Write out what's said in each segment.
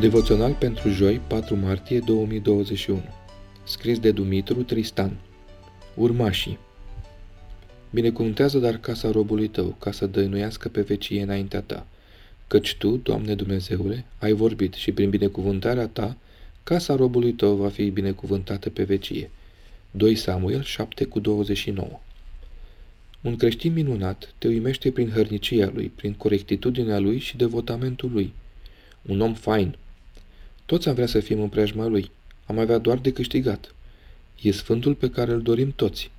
Devoțional pentru joi, 4 martie 2021 Scris de Dumitru Tristan Urmașii Binecuvântează dar casa robului tău, ca să dăinuiască pe vecie înaintea ta. Căci tu, Doamne Dumnezeule, ai vorbit și prin binecuvântarea ta, casa robului tău va fi binecuvântată pe vecie. 2 Samuel 7 cu 29 Un creștin minunat te uimește prin hărnicia lui, prin corectitudinea lui și devotamentul lui. Un om fain, toți am vrea să fim în preajma Lui. Am avea doar de câștigat. E Sfântul pe care îl dorim toți.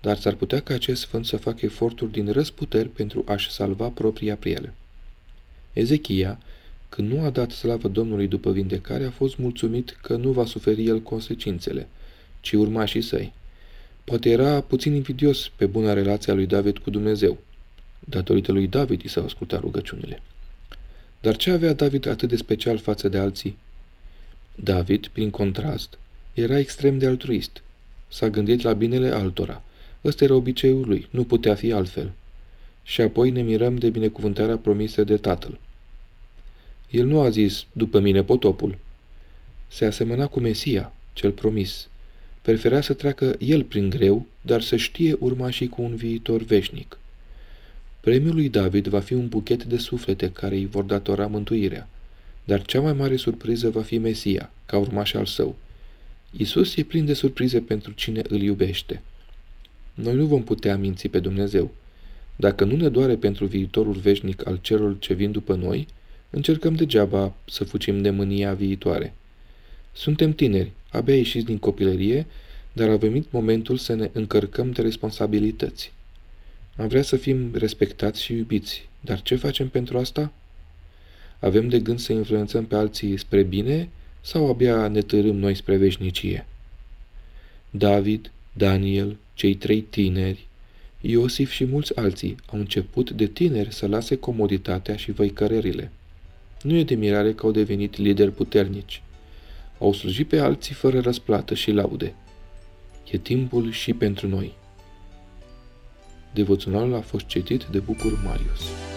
Dar s-ar putea ca acest Sfânt să facă eforturi din răsputeri pentru a-și salva propria priele. Ezechia, când nu a dat slavă Domnului după vindecare, a fost mulțumit că nu va suferi el consecințele, ci urmașii săi. Poate era puțin invidios pe buna relație a lui David cu Dumnezeu. Datorită lui David i s-au ascultat rugăciunile. Dar ce avea David atât de special față de alții? David, prin contrast, era extrem de altruist. S-a gândit la binele altora. Ăsta era obiceiul lui, nu putea fi altfel. Și apoi ne mirăm de binecuvântarea promisă de tatăl. El nu a zis, după mine potopul. Se asemăna cu Mesia, cel promis. Prefera să treacă el prin greu, dar să știe urmașii cu un viitor veșnic. Premiul lui David va fi un buchet de suflete care îi vor datora mântuirea. Dar cea mai mare surpriză va fi Mesia, ca urmaș al său. Isus e plin de surprize pentru cine îl iubește. Noi nu vom putea minți pe Dumnezeu. Dacă nu ne doare pentru viitorul veșnic al celor ce vin după noi, încercăm degeaba să fucim de mânia viitoare. Suntem tineri, abia ieșiți din copilărie, dar a venit momentul să ne încărcăm de responsabilități. Am vrea să fim respectați și iubiți, dar ce facem pentru asta? Avem de gând să influențăm pe alții spre bine sau abia ne târâm noi spre veșnicie? David, Daniel, cei trei tineri, Iosif și mulți alții au început de tineri să lase comoditatea și văicărările. Nu e de mirare că au devenit lideri puternici. Au slujit pe alții fără răsplată și laude. E timpul și pentru noi. Devoționalul a fost citit de Bucur Marius.